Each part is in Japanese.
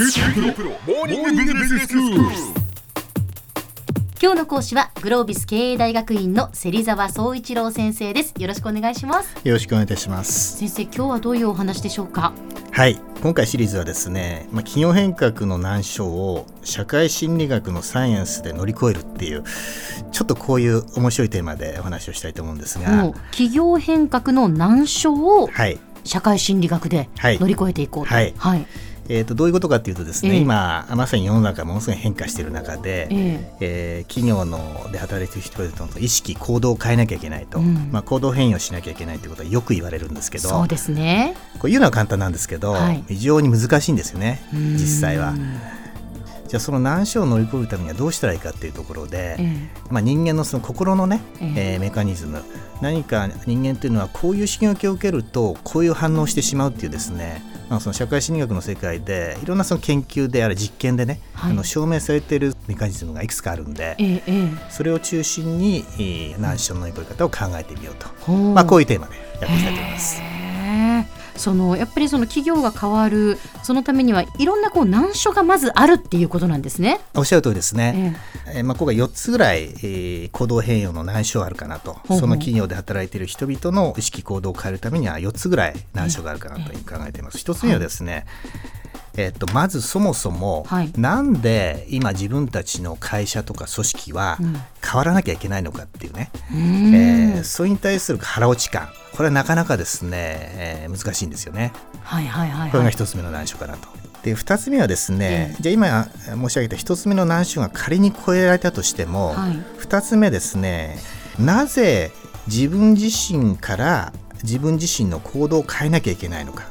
今日の講師はグロービス経営大学院の芹沢総一郎先生です。よろしくお願いします。よろしくお願いいたします。先生今日はどういうお話でしょうか？はい。今回シリーズはですね、まあ、企業変革の難所を社会心理学のサイエンスで乗り越えるっていうちょっとこういう面白いテーマでお話をしたいと思うんですが。企業変革の難所をはい。社会心理学ではい。乗り越えていこうと。はい。はい、えー、とどういうことかっていうとですね、ええ。今まさに世の中ものすごい変化している中で、ええ。えー企業ので働いている人々の意識行動を変えなきゃいけないと、うん。まあ、行動変容しなきゃいけないということはよく言われるんですけどそうですね。こう言うのは簡単なんですけど、はい。非常に難しいんですよねうん。実際は。じゃあその難所を乗り越えるためにはどうしたらいいかっていうところで、えまあ、人間のその心のね、ええ。えーメカニズム。何か人間っていうのはこういう刺激を受けるとこういう反応をしてしまうっていうですね、まあ、その社会心理学の世界でいろんなその研究である実験でね、はい。あの証明されているメカニズムがいくつかあるんで、えええそれを中心に、えー難所の乗り越え方を考えてみようと、まあ、こういうテーマでやっていきたいと思います。そのやっぱりその企業が変わるそのためにはいろんなこう難所がまずあるっていうことなんですね。おっしゃる通りですね。ええ。ーまあ、今回4つぐらい、えー行動変容の難所があるかなと。ほうその企業で働いている人々の意識行動を変えるためには4つぐらい難所があるかなというふうに考えています。1つ目はですね、えー、とまずそもそも、はい。なんで今自分たちの会社とか組織はうん。変わらなきゃいけないのかっていうね、うーん。えーそれに対する腹落ち感これはなかなかですね、えー難しいんですよね。はいはいはいこれがはい。一つ目の難所かなと。で2つ目はですね、ええじゃあ今申し上げた1つ目の難所が仮に超えられたとしても、はい2つ目ですねなぜ自分自身から自分自身の行動を変えなきゃいけないのか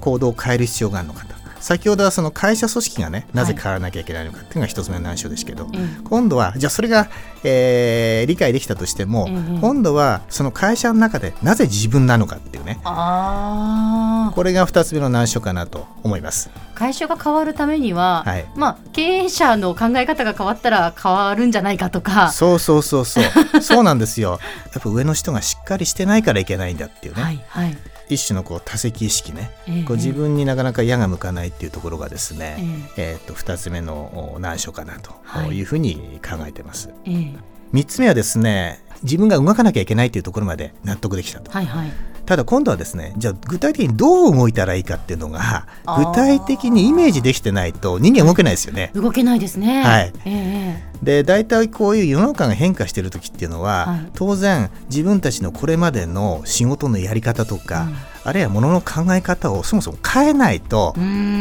行動を変える必要があるのかと先ほどはその会社組織がねなぜ変わらなきゃいけないのかっていうのが1つ目の難所ですけど、ええ今度はじゃあそれが、えー理解できたとしても、ええ今度はその会社の中でなぜ自分なのかっていうね。あこれが2つ目の難所かなと思います。あ会社が変わるためには、はい。まあ経営者の考え方が変わったら変わるんじゃないかとか。そうそうそうそう。そうなんですよ。やっぱ上の人がしっかりしてないからいけないんだっていうね、はいはい。一種のこう多責意識ね、ええ。こう自分になかなか矢が向かないっていうところがですね、ええ。ー、と2つ目のお難所かなとはい。いうふうに考えてます、ええ。3つ目はですね自分が動かなきゃいけないっていうところまで納得できたと。はいはい。ただ今度はですねじゃあ具体的にどう動いたらいいかっていうのが具体的にイメージできてないと人間動けないですよね。動けないですね。はい。ええで大体こういう世の中が変化してる時っていうのは、はい。当然自分たちのこれまでの仕事のやり方とか、うん。あるいはものの考え方をそもそも変えないと、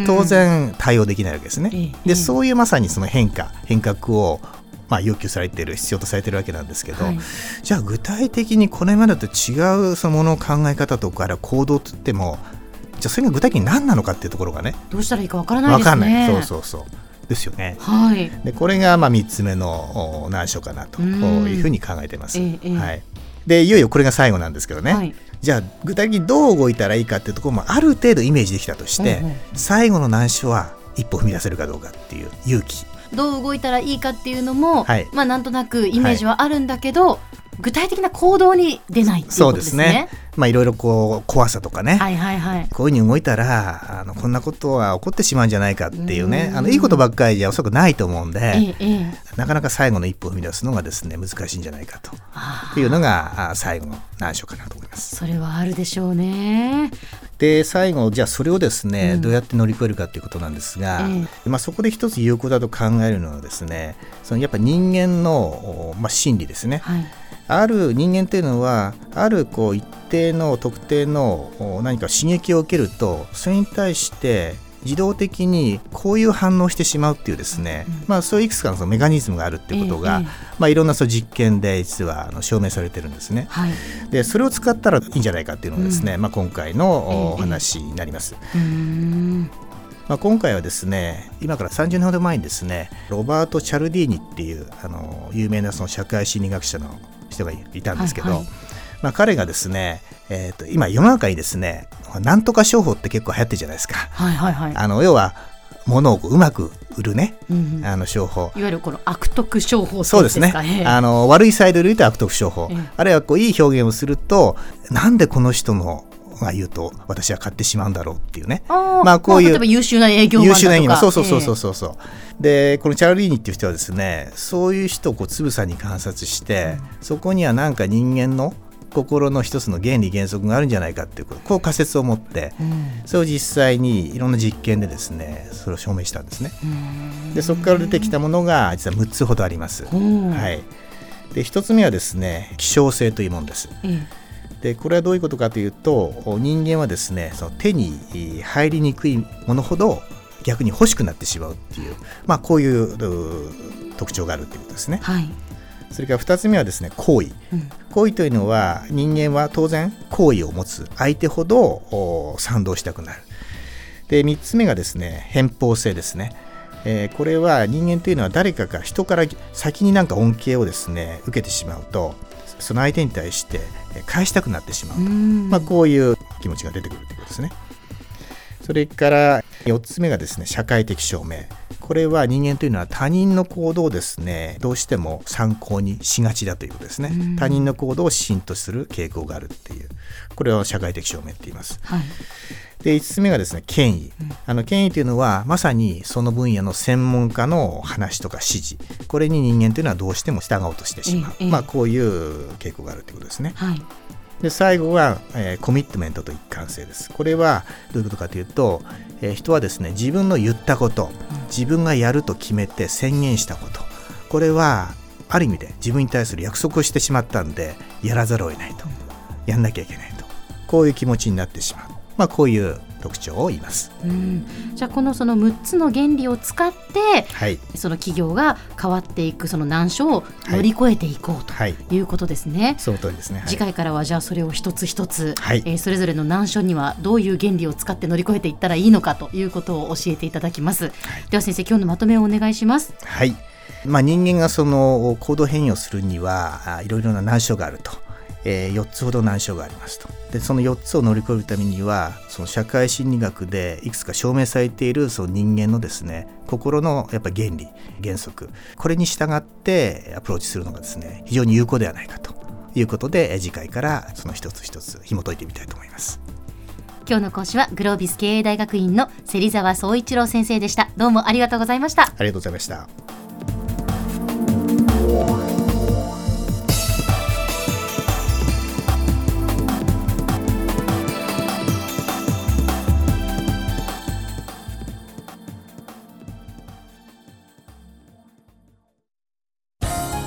当然対応できないわけですね。ええええ。でそういうまさにその変化変革をまあ要求されている必要とされているわけなんですけど、はい。じゃあ具体的にこれまでと違うそのものの考え方とかあるいは行動といってもじゃあそれが具体的に何なのかっていうところがねどうしたらいいかわからない分ですね。かんない、そうそうそう。ですよね。はい。でこれがまあ3つ目のお難所かなとうん。いうふうに考えてます。ええええ。はい、でいよいよこれが最後なんですけどね、はい。じゃあ具体的にどう動いたらいいかっていうところもある程度イメージできたとして、うんう。ん最後の難所は一歩踏み出せるかどうかっていう勇気どう動いたらいいかっていうのも、はい。まあなんとなくイメージはあるんだけど、具体的な行動に出ないっていうそうことですすでねね。まあいろいろこう怖さとかね、はいはいはい。こういうふうに動いたらあのこんなことは起こってしまうんじゃないかっていうねうんあのいいことばっかりじゃおそらくないと思うんで、ええええ。なかなか最後の一歩を踏み出すのがですね難しいんじゃないかとあいうのがあ最後の難所かなと思います。それはあるでしょうね。で最後じゃあそれをですね、うんどうやって乗り越えるかということなんですが、えまあ、そこで一つ有効だと考えるのはですねそのやっぱ人間の、おまあ、心理ですねはい。ある人間っていうのはあるこう一定の特定のお何か刺激を受けるとそれに対して自動的にこういう反応をしてしまうっていうですね、うんまあ、そういういくつかのそのメカニズムがあるっていうことが、えええまあ、いろんなその実験で実はあの証明されてるんですね。はい。でそれを使ったらいいんじゃないかっていうのがですね、まあ、今回のええお話になります。うーん。まあ、今回はですね今から30年ほど前にですねロバート・チャルディーニっていうあの有名なその社会心理学者の人がいたんですけど、はいはい。まあ、彼がですね、えー、と今世の中にですねなんとか商法って結構流行ってるじゃないですか。はいはいはい。あの要は物をこううまく売るねうんうん。いわあの商法。ゆるこの悪徳商法そうですね。ええ。あの悪いサイドで言うと悪徳商法、ええ。あるいはこういい表現をするとなんでこの人のが言うと私は買ってしまうんだろうっていうね。まあこういう優秀な営業マンだとか。優秀な営業マンそうそうそうそうえそう。そう、でこのチャールリーニっていう人はですねそういう人をこうつぶさに観察して、そこにはなんか人間の心の一つの原理原則があるんじゃないかっていうことこう仮説を持ってえうん。それを実際にいろんな実験でですねそれを証明したんですね。でそこから出てきたものが実は6つほどあります、はい、で1つ目はですね希少性というものです。えでこれはどういうことかというと人間はですねその手に入りにくいものほど逆に欲しくなってしまうっていう、まあ、こういうう特徴があるということですね。えはい、それから2つ目はですね好意うん。好意というのは人間は当然好意を持つ相手ほどお賛同したくなる。で3つ目がですね偏方性ですね。えーこれは人間というのは誰かから人から先になんか恩恵をですね受けてしまうとその相手に対してえー返したくなってしまうと。うん。まあ、こういう気持ちが出てくるということですね。それから4つ目がですね社会的証明。これは人間というのは他人の行動をですねどうしても参考にしがちだということですね、うん。他人の行動を指針とする傾向があるっていう。これを社会的証明って言います。はいで5つ目がですね権威、あの権威というのはまさにその分野の専門家の話とか指示。これに人間というのはどうしても従おうとしてしまう、ええ。ええまあこういう傾向があるということですね。はい。で最後は、えーコミットメントと一貫性です。これはどういうことかというと、えー人はですね自分の言ったこと自分がやると決めて宣言したこと。これはある意味で自分に対する約束をしてしまったんでやらざるを得ないと。やんなきゃいけないと。こういう気持ちになってしまう、まあ、こういう特徴を言います。うん、じゃあこのその6つの原理を使ってはい、その企業が変わっていくその難所を乗り越えていこうとはい、いうことですね。その通りですね。はい次回からはじゃあそれを一つ一つ、はいえーそれぞれの難所にはどういう原理を使って乗り越えていったらいいのかということを教えていただきます。では先生今日のまとめをお願いします。はい、まあ、人間がその行動変容するにはあいろいろな難所があると、え4つほど難所がありますとでその4つを乗り越えるためにはその社会心理学でいくつか証明されているその人間のですね心のやっぱ原理原則これに従ってアプローチするのがですね非常に有効ではないかということでえ次回からその一つ一つ紐解いてみたいと思います。今日の講師はグロービス経営大学院の芹沢総一郎先生でした。どうもありがとうございました。ありがとうございました。